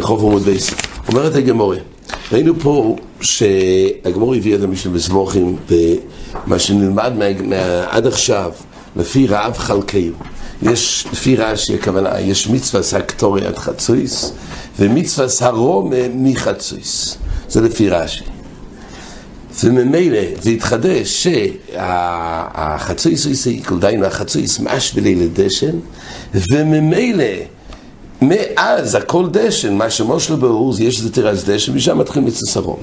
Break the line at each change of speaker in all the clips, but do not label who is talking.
חוב עמוד בייס. אומרת הגמורה, ראינו פה שהגמור הביא את המשנה בסבוכים ומה שנלמד עד עכשיו לפי רעב חלקיו יש, לפי רש"י הכוונה, יש מצווה סקטורי עד חצויס ומצווה סרומה מחצויס זה לפי רש"י וממילא זה התחדש שהחצויס הוא יסעיקל, דיינו החצויס משווה לדשן וממילא מאז הכל דשן, מה שמושלו באורז, יש איזה תירס דשן, משם מתחיל מצווה סרום.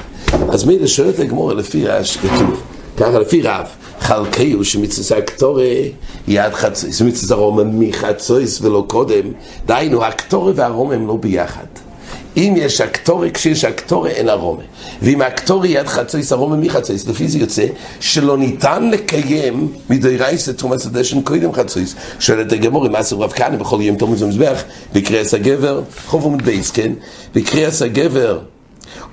אז מילא שואלת הגמורה לפי רעש כתוב, ככה לפי רב, חלקיהו שמצווה הקטורה יד חצויס, מצווה סרום מחצויס ולא קודם, דהיינו הקטורה והרום הם לא ביחד. אם יש אקטורי, כשיש אקטורי אין ארומה. ואם האקטורי יד חצויס ארומה מחצויס, לפי זה יוצא שלא ניתן לקיים מדי רייס את תרומת הדשן קודם חצויס. שואלת הגמור, אם אסר רב כהנא בכל יום תומץ במזבח, בקריאס הגבר, חוב עמוד בייס, כן? בקריאס הגבר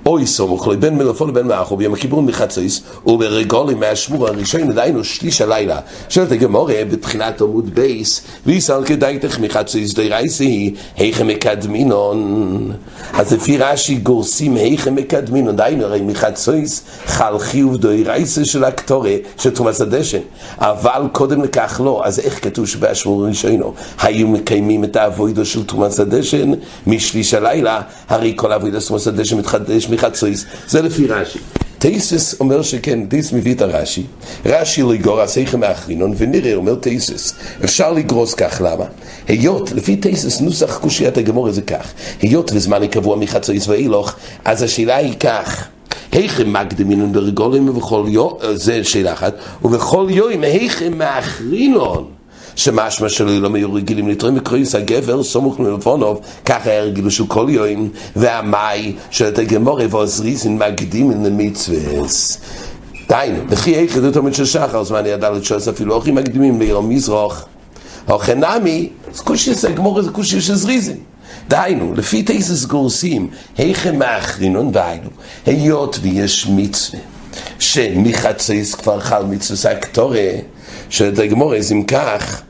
אוי סמוך לו, בין מלפון לבין מאחור, ביום הכיבורון מחצויס, וברגולים מהשמור הראשון, דהיינו שליש הלילה. שואלת הגמורה בתחילת עמוד בייס, ויסל כדאיתך מחצויס רייסי, היכם מקדמינון. אז לפי רש"י גורסים היכם מקדמינון, דהיינו הרי מחצויס חל חיוב די רייסי של הקטורה, של תומס הדשן. אבל קודם לכך לא, אז איך כתוב שבהשמור הראשונו היו מקיימים את העבודה של תרומת הדשן משליש הלילה, הרי כל העבודה של תרומת הדשן מתחדש מחצות, זה לפי רש"י. תוספות אומר שכן, תוספות מביא את הרש"י, רש"י לא גורס היכי מאחרינן, ונראה, אומר תוספות, אפשר לגרוס כך, למה? היות, לפי תוספות נוסח קושיית הגמרא זה כך, היות וזמן קבוע מחצות ואילך, אז השאלה היא כך, היכי מקדמינן ברגלים ובכל יום, זה שאלה אחת, ובכל יום היכם מאחרינון שמשמע שלא לא היו רגילים לתרום בקרויס הגבר סמוך מלפונוב, ככה היה רגילו של כל יום, והמאי של את הגמורה ועוזריזין מקדימים למצווס. דיינו, וכי איך זה תמיד של שחר, זמן ידע לתשוס אפילו אוכים מקדימים ליום מזרוח. אוכנמי, זה קושיס הגמורה זה קושיס של זריזין. דהיינו, לפי תסס גורסים, היכם מאחרינון דהיינו, היות ויש מצווה, שמחצייס כבר חל מצווה סקטורה, שאת הגמורה, אז אם כך,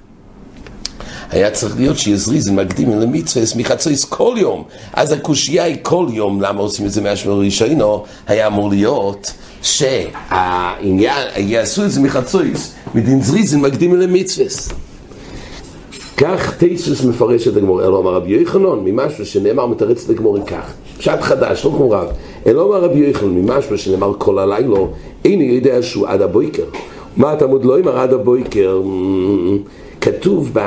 היה צריך להיות שיזריז מקדים למצווה מחצויס כל יום. אז הקושייה היא כל יום, למה עושים את זה מהשמור ראשינו, היה אמור להיות שהעניין, יעשו את זה מחצויס, מדין זריזין מקדים למצווה. כך תייסוס מפרש את הגמור, אלו אמר רבי יוחנון, ממשהו שנאמר מתרץ את הגמור כך, פשט חדש, לא כמו רב, אלו אמר רבי יוחנון, ממשהו שנאמר כל הלילה, איני יודע שהוא עד הבויקר. מה התלמוד לא אמר עד הבויקר? כתוב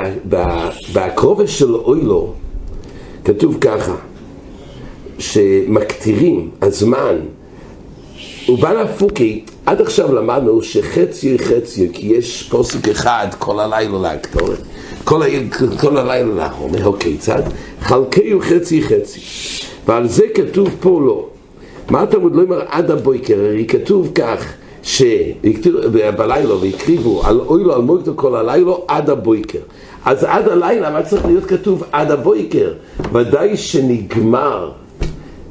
בקרובש של אוילו, כתוב ככה, שמקטירים הזמן, הוא בא להפוקי, עד עכשיו למדנו שחצי חצי, כי יש פוסק אחד כל הלילה להקטורת, כל, כל הלילה לאחרונה, אוקיי, צד, חלקי הוא חצי חצי, ועל זה כתוב פה לא. מה אתה עוד לא אומר עד הבויקר, הרי כתוב כך, שבלילה והקריבו על אוילו על מויתו כל הלילה עד הבויקר. אז עד הלילה, מה צריך להיות כתוב עד הבויקר? ודאי שנגמר,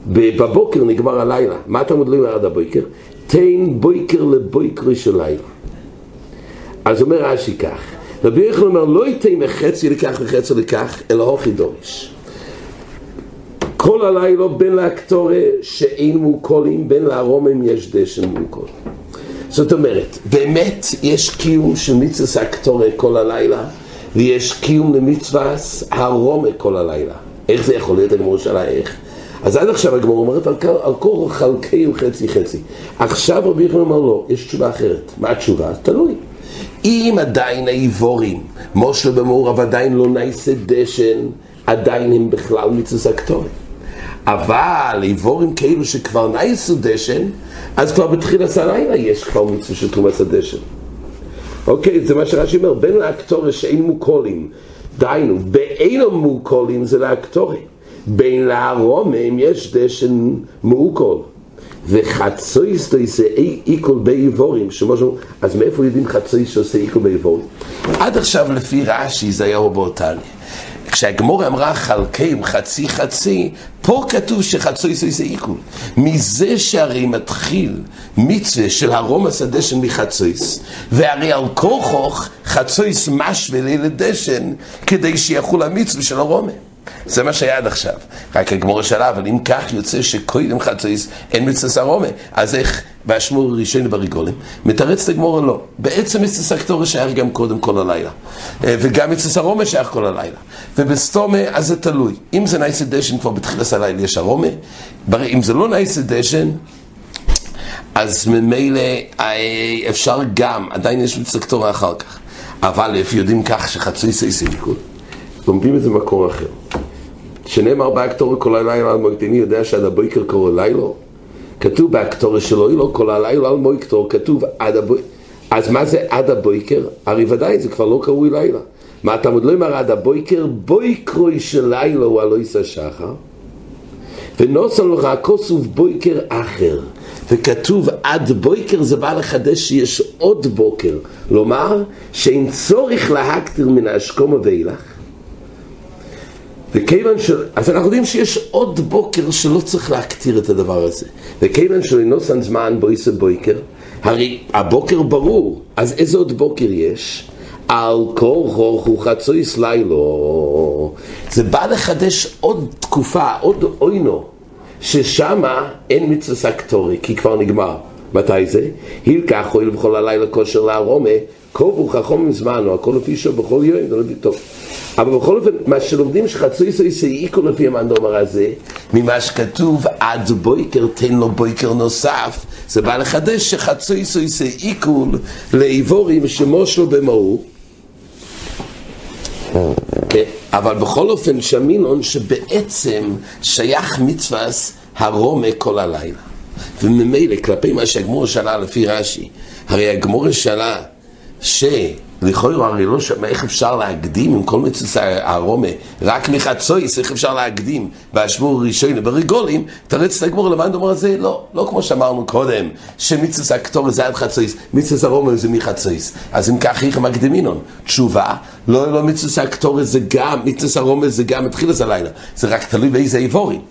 בבוקר נגמר הלילה. מה אתה מדברים עד הבויקר? תן בויקר לבויקר של לילה. אז אומר רש"י כך, רבי יחד אומר לא ייתן מחצי לכך וחצי לכך, אלא הוכי דורש. כל הלילה בין לאקטורי שאין מוקולים, בין לארומם יש דשן מוקול. זאת אומרת, באמת יש קיום של מצווה סקטורי כל הלילה, ויש קיום למצווה הרומה כל הלילה. איך זה יכול להיות הגמור שלה איך? אז עד עכשיו הגמור אומרת על, על כל חלקי וחצי חצי. עכשיו רבי יחנן אומר לא, יש תשובה אחרת. מה התשובה? תלוי. אם עדיין האיברים, משה במעורב עדיין לא נעשה דשן, עדיין הם בכלל מצוות הקטרה. אבל איברים כאילו שכבר נעשו דשן, אז כבר בתחילת הלילה יש כבר מצווה של תרומת הדשן. אוקיי, זה מה שרש"י אומר, בין להקטרה שאין מעוכלים, דהיינו, באין מעוכלים זה להקטרה, בין להרמה יש דשן מעוכל. וחצויס תעשה איקול באיבורים, שמשהו, אז מאיפה יודעים חצויס שעושה איקול באיבורים? עד עכשיו לפי רש"י זה היה רובוטלי. כשהגמור אמרה חלקים חצי חצי, פה כתוב שחצוי זה עיכול. מזה שהרי מתחיל מצווה של הרום השדה של מחצויס, והרי על כוכוך חצויס משווה לילד דשן, כדי שיחול המצווה של הרומה. זה מה שהיה עד עכשיו. רק הגמרא שאלה, אבל אם כך יוצא שקודם חצות אין מצוות הרמה, אז איך באשמור ראשון ברגלים? מתרץ את הגמרא לא. בעצם מצוות הקטרה שייך גם קודם כל הלילה. אה, וגם מצוות הרמה שייך כל הלילה. ובסתמא, אז זה תלוי. אם זה נעשה דשן כבר בתחילת הלילה יש הרמה, אם זה לא נעשה דשן, אז ממילא אה, אפשר גם, עדיין יש הקטרה אחר כך. אבל איפה יודעים כך שחצוי סייסי ניקוד? לומדים את זה במקור אחר. שנאמר באקטורי כל הלילה על מויטני יודע שעד הבויקר קורא לילה. כתוב באקטורי שלו, לא כל הלילה על מויקטור, כתוב עד הבויקר. אז מה זה עד הבויקר? הרי ודאי זה כבר לא קרוי לילה. מה אתה עוד לא אמר עד הבויקר? בויקרוי של לילה הוא הלויס השחר. ונוסן לך הכוסוף בויקר אחר. וכתוב עד בויקר זה בא לחדש שיש עוד בוקר. לומר שאין צורך להקטיר מן האשכומה ואילך. וכיוון ש... אז אנחנו יודעים שיש עוד בוקר שלא צריך להקטיר את הדבר הזה. וכיוון שלנוסן זמן בויסה בויקר, הרי הבוקר ברור, אז איזה עוד בוקר יש? על כורחו הוא חצויס לילו. זה בא לחדש עוד תקופה, עוד אוינו, ששמה אין מצווה סקטורי, כי כבר נגמר. מתי זה? הילקח הואיל בכל הלילה כושר להרומה, קובו חכום מזמן, או הכל לפי שוב בכל יום, זה לא טוב. אבל בכל אופן, מה שלומדים שחצוי יסוי איקו לפי המנדומר הזה, ממה שכתוב עד בויקר תן לו בויקר נוסף, זה בא לחדש שחצוי יסוי איקו לאיבורים שמושלו במהור. כן, אבל בכל אופן שמינון שבעצם שייך מצווה הרומה כל הלילה. וממילא כלפי מה שהגמור שאלה לפי רש"י, הרי הגמור שאלה שלכאורה הרי לא שמע איך אפשר להקדים עם כל מצווה הארומה, רק מחצויס, איך אפשר להקדים באשמור ראשון בריגולים, תרץ את הגמור לבן דומר הזה, לא, לא כמו שאמרנו קודם, שמצווה הקטורת זה עד חצויס, מצווה ארומה זה מחצויס, אז אם כך איך מקדימינון? תשובה, לא, לא מצווה הקטורת זה גם, מצווה ארומה זה גם מתחיל את הלילה, זה רק תלוי באיזה איבורים.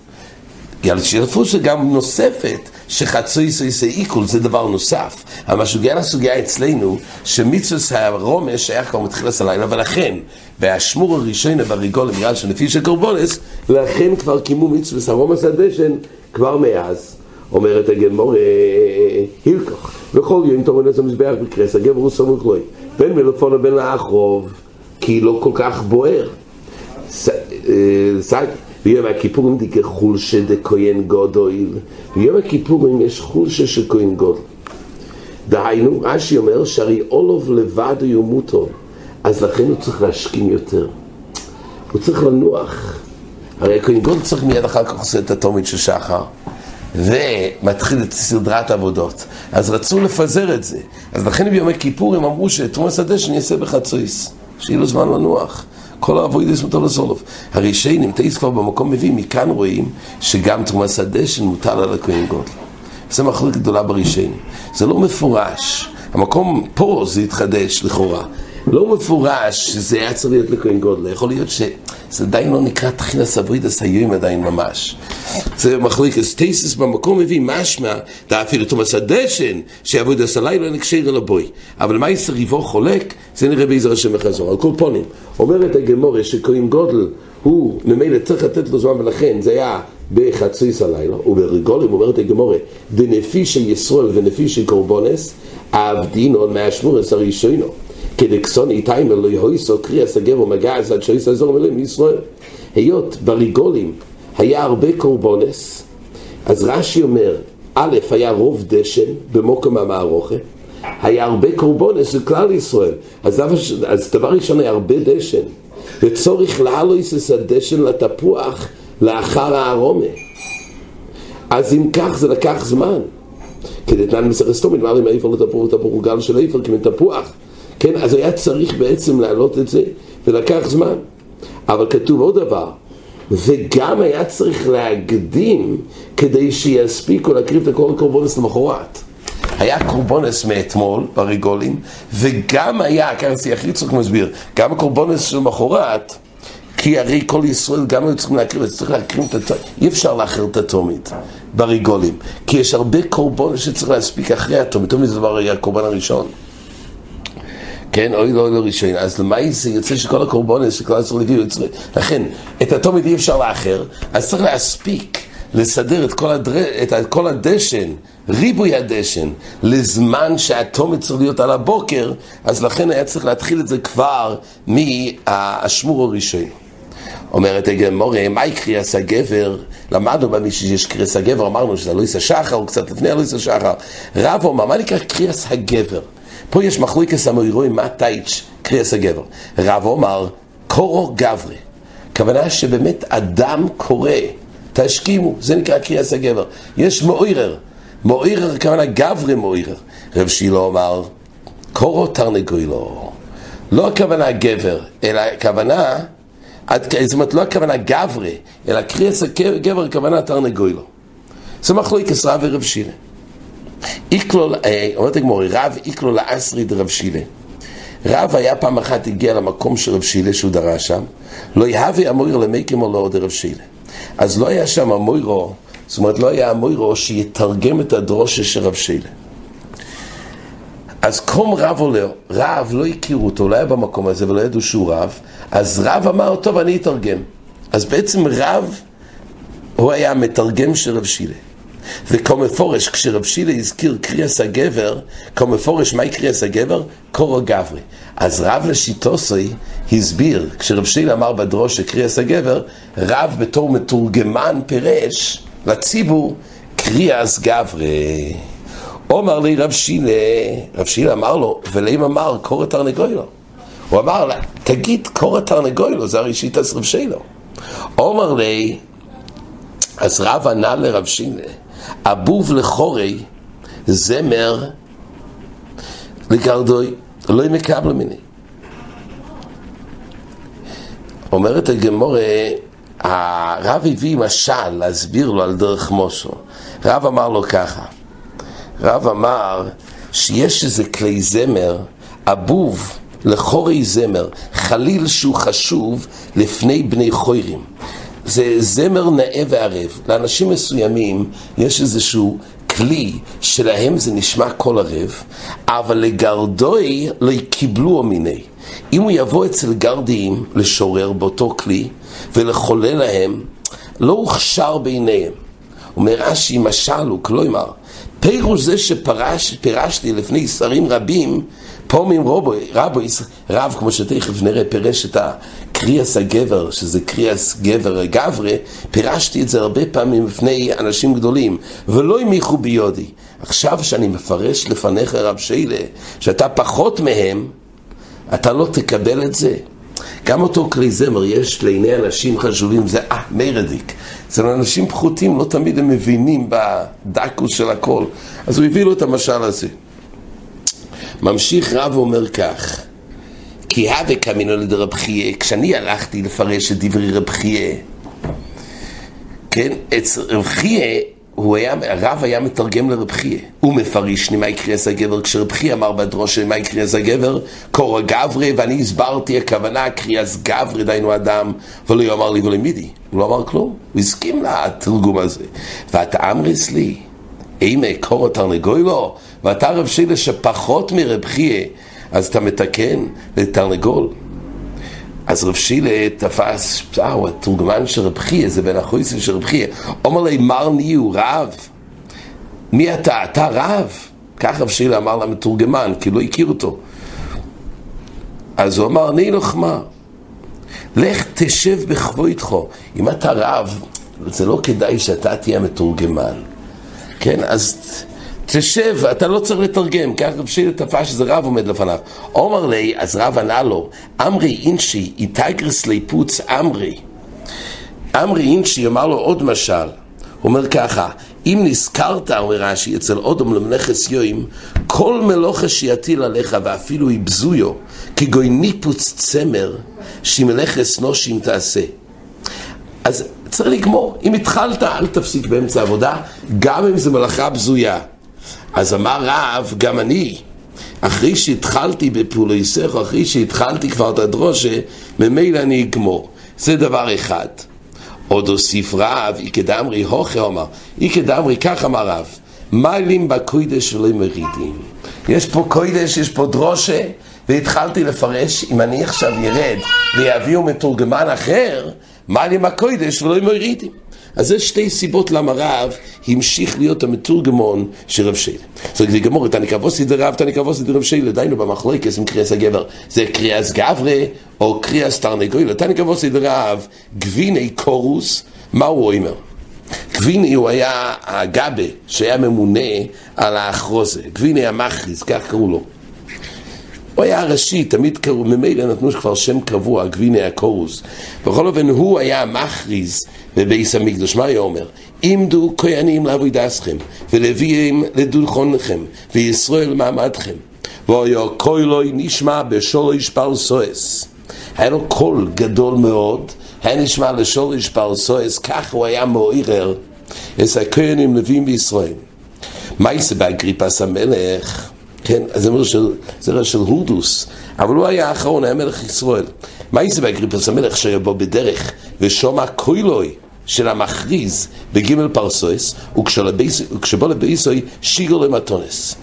יאללה שירפו שגם נוספת, שחצוי סויסי עיקול זה דבר נוסף. אבל מה שהגיע לסוגיה אצלנו, שמצווס הרומש שייך כבר מתחילת הלילה, ולכן, בהשמור הראשון בריגול למירד של נפי של קורבונס, לכן כבר קימו מצווס הרומס הדשן כבר מאז. אומרת הגמור, הילקח, וכל יום תורן את המזבח בקרס, הגבר הוא סמוך לוי, בין מלפון ובין לאחרוב, כי לא כל כך בוער. סג, ביום הכיפורים תיקח חולשה דכהן גודל, ביום הכיפורים יש חולשה של כהן גודל. דהיינו, רש"י אומר שהרי אולוב לבד הוא ימותו, אז לכן הוא צריך להשכים יותר. הוא צריך לנוח. הרי הכהן גודל צריך מיד אחר כך עושה את התומית של שחר. ומתחיל את סדרת העבודות. אז רצו לפזר את זה. אז לכן ביום הכיפורים אמרו שתרומת שדה שאני אעשה בחצויס, שיהיה לו זמן לנוח. כל האבוידס מותר לסולוב. הרי שיינים, תאיס כבר במקום מביא, מכאן רואים שגם תרומת שדה שמוטל על הכהן גודל. זו מחלוקת גדולה ברישיינים. זה לא מפורש. המקום פה זה התחדש לכאורה. לא מפורש שזה היה צריך להיות לכהן גודל, יכול להיות שזה עדיין לא נקרא תחילה סברידס היום עדיין ממש. זה מחלוקת סטייסס במקום מביא משמע, דה אפילו תומאס הדשן, את הלילה לא נקשר אל הבוי. אבל מה יסר ריבו חולק, זה נראה בעזר השם מחזור. על כל פונים, אומרת הגמורה שכהן גודל הוא ממילא צריך לתת לו זמן ולכן זה היה בחציס הלילה, וברגולים אומרת הגמורה, דנפישי ישרול ונפישי קורבונס, עבדינו מהשמורס הראשונו. כדקסוני טיימר לא יהויסו קריאס הגר ומגעס עד שויס האזור מלאים מישראל. היות בריגולים היה הרבה קורבונס, אז רש"י אומר, א', היה רוב דשן במוקם המערוכה, היה הרבה קורבונס לכלל ישראל, אז, אז דבר ראשון היה הרבה דשן, וצורך להלויס את הדשן לתפוח לאחר הארומה. אז אם כך זה לקח זמן. כדתנן מסכת סתומית, מה אם איפר לתפוח לתפוח גל של איפר כמן תפוח. כן, אז היה צריך בעצם להעלות את זה, ולקח זמן. אבל כתוב עוד דבר, וגם היה צריך להקדים כדי שיספיקו להקריב את כל הקורבונס למחרת. היה קורבונס מאתמול בריגולים, וגם היה, כאן זה הכי צחוק מסביר, גם הקורבונס של מחרת, כי הרי כל ישראל גם היו צריכים להקריב, אז צריך להקריב את התומית. אי אפשר לאחר את התומית בריגולים, כי יש הרבה קורבן שצריך להספיק אחרי התומית. תומית זה דבר הקורבן הראשון. כן, אוי לא, אוי לא ראשון. אז למה זה יוצא שכל הקורבנות שכל ישראל הביאו, לכן, את התומית אי אפשר לאחר, אז צריך להספיק. לסדר את כל, הדר... את כל הדשן, ריבוי הדשן, לזמן שהתומת צריך להיות על הבוקר, אז לכן היה צריך להתחיל את זה כבר מהשמור הראשון. אומרת הגמורה, מהי קריאס הגבר? למדנו במי שיש קריאס הגבר, אמרנו שזה אלוהיס השחר, או קצת לפני אלוהיס השחר. רב אומר, מה נקרא קריאס הגבר? פה יש מחלוקס המוירואים, מה טייץ' קריאס הגבר. רב אומר, קורו גברי. הכוונה שבאמת אדם קורא תשכימו, זה נקרא קריאס הגבר. יש מוירר, מוירר הכוונה גברי מוירר. רב שילה אמר, קורו תרנגוילו. לא הכוונה גבר, אלא הכוונה, זאת אומרת לא הכוונה גברי, אלא קריאס הגבר הכוונה תרנגוילו. זה מחלוקס רב ורב שילה. איקלו, אה, אומרת הגמורי, רב איקלו לאסרי דרב שילה. רב היה פעם אחת הגיע למקום של רב שילה שהוא דרש שם, לא יהווה המויר למקים או לא עוד רב שילה. אז לא היה שם המוירו, זאת אומרת לא היה המוירו שיתרגם את הדרושה של רב שילה. אז קום רב עולה, רב לא הכירו אותו, לא היה במקום הזה ולא ידעו שהוא רב, אז רב אמר, טוב אני אתרגם. אז בעצם רב, הוא היה המתרגם של רב שילה. וכה מפורש, כשרב שילה הזכיר קריאס הגבר, כה מפורש, מהי קריאס הגבר? קורו גברי. אז רב לשיטוסי הסביר, כשרב שילה אמר בדרוש קריאס הגבר, רב בתור מתורגמן פירש לציבור קריאס גברי. אומר לי רב שילה, רב שילה אמר לו, ולאם אמר קורא תרנגוילו. הוא אמר לה, תגיד קורא תרנגוילו, זה הרי שיטס רב שילה. אומר לי, אז רב ענה לרב שילה, אבוב לחורי זמר לגרדוי, לא מקבל מיני. אומרת הגמורה, הרב הביא משל להסביר לו על דרך מושו. רב אמר לו ככה, רב אמר שיש איזה כלי זמר, אבוב לחורי זמר, חליל שהוא חשוב לפני בני חוירים. זה זמר נאה וערב. לאנשים מסוימים יש איזשהו כלי שלהם זה נשמע כל ערב, אבל לגרדוי לא קיבלו מיני. אם הוא יבוא אצל גרדיים לשורר באותו כלי ולחולל להם, לא הוכשר בעיניהם. אומר רש"י, משל הוא, כלומר, פירוש זה שפירשתי לפני שרים רבים, פומים רבו, רבו, רב, כמו שתכף נראה, פירש את הקריאס הגבר, שזה קריאס גבר גברה, פירשתי את זה הרבה פעמים בפני אנשים גדולים, ולא המיכו ביודי. עכשיו שאני מפרש לפניך רב שיילה, שאתה פחות מהם, אתה לא תקבל את זה. גם אותו כלי זמר יש לעיני אנשים חשובים, זה אה, מיירדיק. אצל אנשים פחותים לא תמיד הם מבינים בדקוס של הכל. אז הוא הביא לו את המשל הזה. ממשיך רב ואומר כך, כי הווה קמינו לדרב חייה, כשאני הלכתי לפרש את דברי רב חייה, כן, אצל רב חייה הוא היה, הרב היה מתרגם לרב חייה. הוא מפריש לי מה יקרס הגבר, כשרב חייה אמר בדרושה מה יקרס הגבר, קורא גברי, ואני הסברתי הכוונה קריאס גברי, דיינו אדם, ולא יאמר לי ולמידי. הוא לא אמר כלום, הוא הסכים לתרגום הזה. ואתה אמריס לי, אימה קורא תרנגוי לו, ואתה רב שילה שפחות מרב חייה, אז אתה מתקן לתרנגול. אז רב שילה תפס, אה, התורגמן של רב חייה, זה בין החויסים של רב חייה. אומר לי, מר ניהו, רב. מי אתה? אתה רב? כך רב שילה אמר למתורגמן, כי לא הכיר אותו. אז הוא אמר, ני לוחמה, לך תשב בכבודך. אם אתה רב, זה לא כדאי שאתה תהיה מתורגמן. כן, אז תשב, אתה לא צריך לתרגם, כך רב שילה תפס שזה רב עומד לפניו. אומר לי, אז רב ענה לו, אמרי אינשי, איתגרס ליפוץ אמרי. אמרי אינשי אמר לו עוד משל, הוא אומר ככה, אם נזכרת, אומר רש"י, אצל אודום למלאכס יוים, כל מלוכה שיטיל עליך ואפילו יבזויו, כגוי ניפוץ צמר, שמלאכס נושים תעשה. אז צריך לגמור, אם התחלת, אל תפסיק באמצע העבודה, גם אם זו מלאכה בזויה. אז אמר רב, גם אני, אחרי שהתחלתי בפעולי סכו, אחרי שהתחלתי כבר את הדרושה, ממילא אני אגמור. זה דבר אחד. עוד הוסיף רב, איקא דמרי הוכה אמר, איקא דמרי כך אמר רב, מיילים בקוידש ולא מרידים. יש פה קוידש, יש פה דרושה, והתחלתי לפרש, אם אני עכשיו ירד ויביאו מתורגמן אחר, מיילים בקוידש ולא מרידים. אז זה שתי סיבות למה רב המשיך להיות המתורגמון של רב שיילה. זאת אומרת, לגמור את הנקבוסי דרב, את הנקבוסי דרב שיילה, דיינו במחלוקס עם קריאס הגבר, זה קריאס גברה או קריאס תרנגוילה. את הנקבוסי דרב, גביני קורוס, מה הוא אומר? גביני הוא היה הגבה שהיה ממונה על האחרוזה, גביני המכריז, כך קראו לו. הוא היה הראשי, תמיד קראו, ממילא נתנו כבר שם קבוע, גביני הקורוס. בכל אופן, הוא היה המכריז בביס המקדוש, מה היה אומר? עמדו כהנים לעבודתכם, ולוויים לדולחונכם, וישראל מעמדכם. והיה קולוי נשמע בשורש פרסואס. היה לו קול גדול מאוד, היה נשמע לשורש פרסואס, כך הוא היה מעורר את הכהנים לוויים בישראל. מה יעשה באגריפס המלך? כן, אז זה אומר זרע של הודוס, אבל הוא היה האחרון, היה מלך ישראל. מה יעשה באגריפס המלך שהיה בו בדרך ושומע קוילוי של המכריז בגימל פרסויס, וכשבוא לבייסוי שיגר למתונס.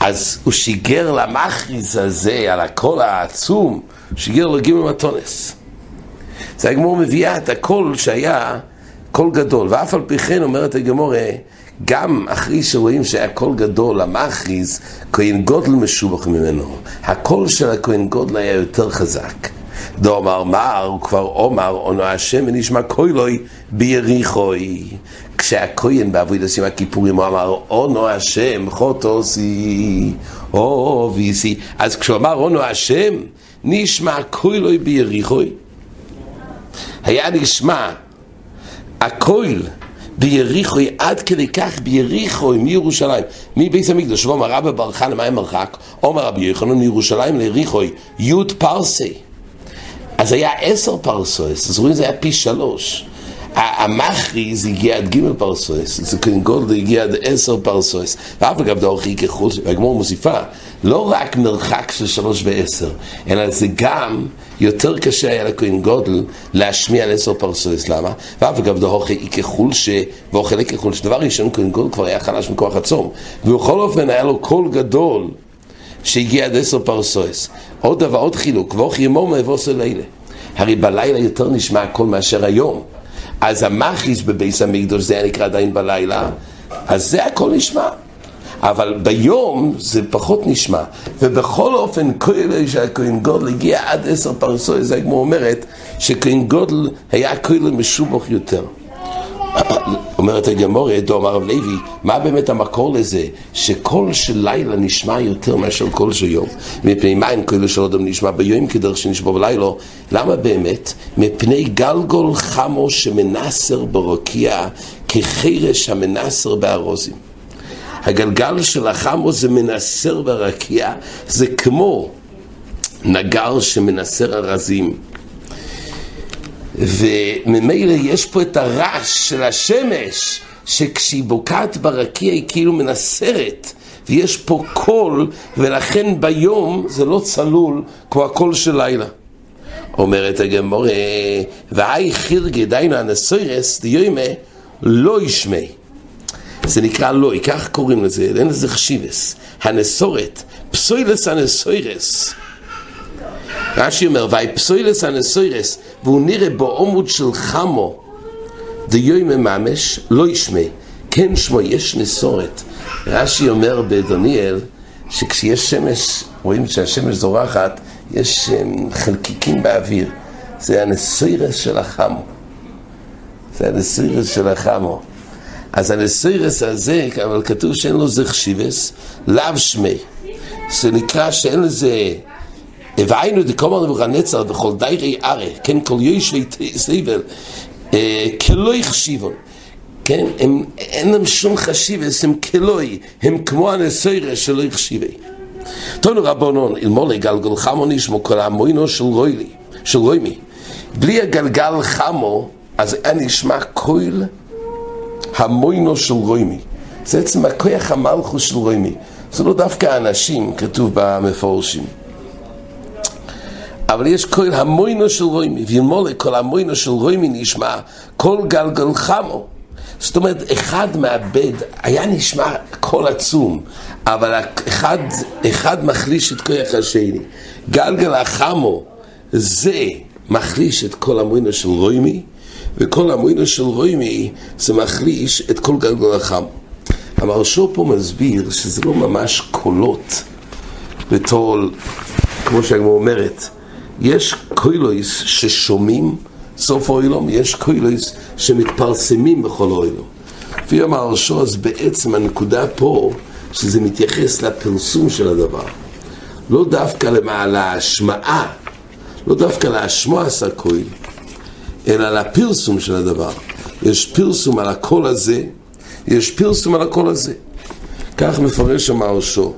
אז הוא שיגר למכריז הזה, על הקול העצום, שיגר לו גימל מתנות. זה הגמרא מביאה את הקול שהיה קול גדול, ואף על פי כן אומרת הגמרא, גם אחרי שרואים קול גדול, המכריז, כהן גדול משובח ממנו. הקול של הכהן גדול היה יותר חזק. דאמר מר, כבר אומר, עונו השם ונשמע קולו ביריחו. כשהכהן בעבוד עושים הכיפורים, הוא אמר, עונו השם חוטוסי, או ויסי. אז כשהוא אמר עונו השם, נשמע קוילוי ביריחוי. היה נשמע הקויל ביריחוי, עד כדי כך ביריחוי, מירושלים, מבית המקדוש, ואומר רבא בר חנא, מה מרחק? אומר רבי יוחנן מירושלים ליריחוי, י' פרסי. אז היה עשר פרסויס, אז רואים זה היה פי שלוש. המכריז הגיע עד ג' פרסאות, זה כהן גדול הגיע עד עשר פרסאות, ואף על גב דהכא חולשא, והגמרא מוסיפה, לא רק מרחק של שלוש ועשר, אלא זה גם יותר קשה היה לכהן גדול להשמיע על עשר פרסאות, למה? ואף על גב דהכא חולשא... והכא חולשא... דבר ראשון כהן גדול כבר היה חלש מכוח הצום, ובכל אופן היה לו קול גדול שהגיע עד עשר פרסאות. עוד דבר, עוד חילוק, והכא יממא והתם ליליא. הרי בלילה יותר נשמע הכל מאשר היום. אז המכריז בביס המקדוש זה היה נקרא עדיין בלילה, אז זה הכל נשמע. אבל ביום זה פחות נשמע, ובכל אופן כהן שהכהן גודל הגיע עד עשר פרסוי, זה כמו אומרת שכהן גודל היה כהן משובח יותר. אומרת הגמורה, דו הרב לוי, מה באמת המקור לזה שקול של לילה נשמע יותר מאשר קול של יום? מפני מה קול של אדם נשמע ביום כדרך שנשמע בלילה? למה באמת? מפני גלגול חמו שמנסר ברקיע כחרש המנסר בארוזים. הגלגל של החמו זה מנסר ברקיע, זה כמו נגר שמנסר ארזים. וממילא יש פה את הרעש של השמש, שכשהיא בוקעת ברקיע היא כאילו מנסרת, ויש פה קול, ולכן ביום זה לא צלול כמו הקול של לילה. אומרת הגמורה, והי חירגי דיינו הנסוירס דיומה לא ישמי. זה נקרא לוי, כך קוראים לזה, אין לזה חשיבס. הנסורת, פסוילס הנסוירס. רש"י אומר, ואי פסוילס הנסוירס, והוא נראה בעומוד של חמו, דיוי מממש, לא ישמע, כן שמו, יש נסורת. רש"י אומר בדוניאל, שכשיש שמש, רואים שהשמש זורחת, יש חלקיקים באוויר. זה הנסוירס של החמו. זה הנסוירס של החמו. אז הנסוירס הזה, אבל כתוב שאין לו זכשיבס, לאו שמי. זה נקרא שאין לזה... והיינו דקומר נבוכה נצר בכל דיירי ארה, כן, כל יושבי סבל, אה, כלוי חשיבון. כן, הם, אין להם שום חשיבס, הם כלוי, הם כמו הנסוירה שלא יחשיבי. תונו רבונון, אלמולי גלגל חמו נשמו כל המוינו של רוילי, של רוימי. בלי הגלגל חמו, אז היה נשמע קויל המוינו של רוימי. זה עצם הכוח המלכוס של רוימי. זה לא דווקא אנשים, כתוב במפורשים. אבל יש כל המוינו של רוימי, ואלמולה כל המוינו של רוימי נשמע כל גלגל חמו. זאת אומרת, אחד מאבד, היה נשמע קול עצום, אבל אחד, אחד מחליש את כוח השני. גלגל החמו, זה מחליש את כל המוינו של רוימי, וכל המוינו של רוימי זה מחליש את כל גלגל החמו. המרשו פה מסביר שזה לא ממש קולות בתור, כמו שהגמור אומרת, יש קוילויס ששומעים סוף אוילום, יש קוילויס שמתפרסמים בכל אוילום. לפי המרשו, אז בעצם הנקודה פה, שזה מתייחס לפרסום של הדבר. לא דווקא להשמעה, לא דווקא להשמוע עשה קויל, אלא לפרסום של הדבר. יש פרסום על הקול הזה, יש פרסום על הקול הזה. כך מפרש המרשו.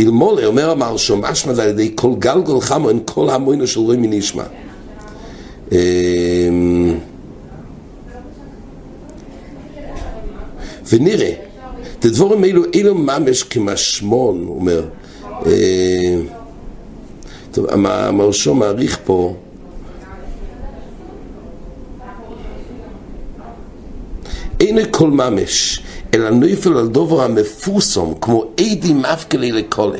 אלמולה, אומר המרשו, משמע זה על ידי כל חמו, אין כל המוינו של רוי מנשמע. אמ, ונראה, את הדבורים האלו, אילו ממש כמשמון, הוא אומר. אמ, טוב, המרשו מעריך פה אין כל ממש, אלא נויפל על דובר המפורסם, כמו עדי מפקלי לקולה.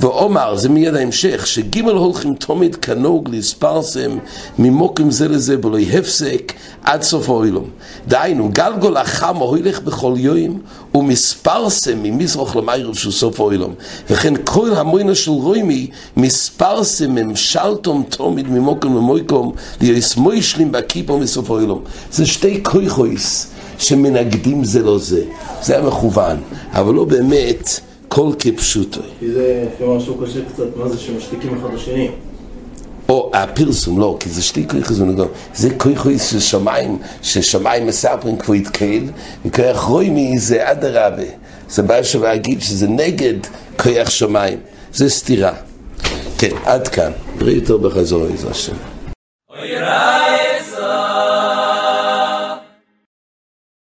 ואומר, זה מיד ההמשך, שגימל הולכים תומד כנוג להספרסם ממוקם זה לזה בלוי הפסק עד סוף האוילום. דהיינו, גלגול החם הולך בכל יום ומספרסם ממזרח למיירב של סוף האוילום. וכן כל המוינה של רוימי מספרסם ממשלתום תומד ממוקם למויקום ליוס מוישלים בכיפו מסוף האוילום. זה שתי כויכויס. שמנגדים זה לא זה. זה היה מכוון, אבל לא באמת כל כפשוטו.
כי זה משהו קשה קצת, מה זה שמשתיקים אחד לשני?
או הפרסום, לא, כי זה שתי כויכוס ונגדול. זה כויכוס של שמיים, ששמיים מספרים כבר התקהל, וכוח רוימי זה אדרבה. זה בעיה שווה להגיד שזה נגד כוח שמיים. זה סתירה. כן, עד כאן. בריא יותר בחזור, איזה השם.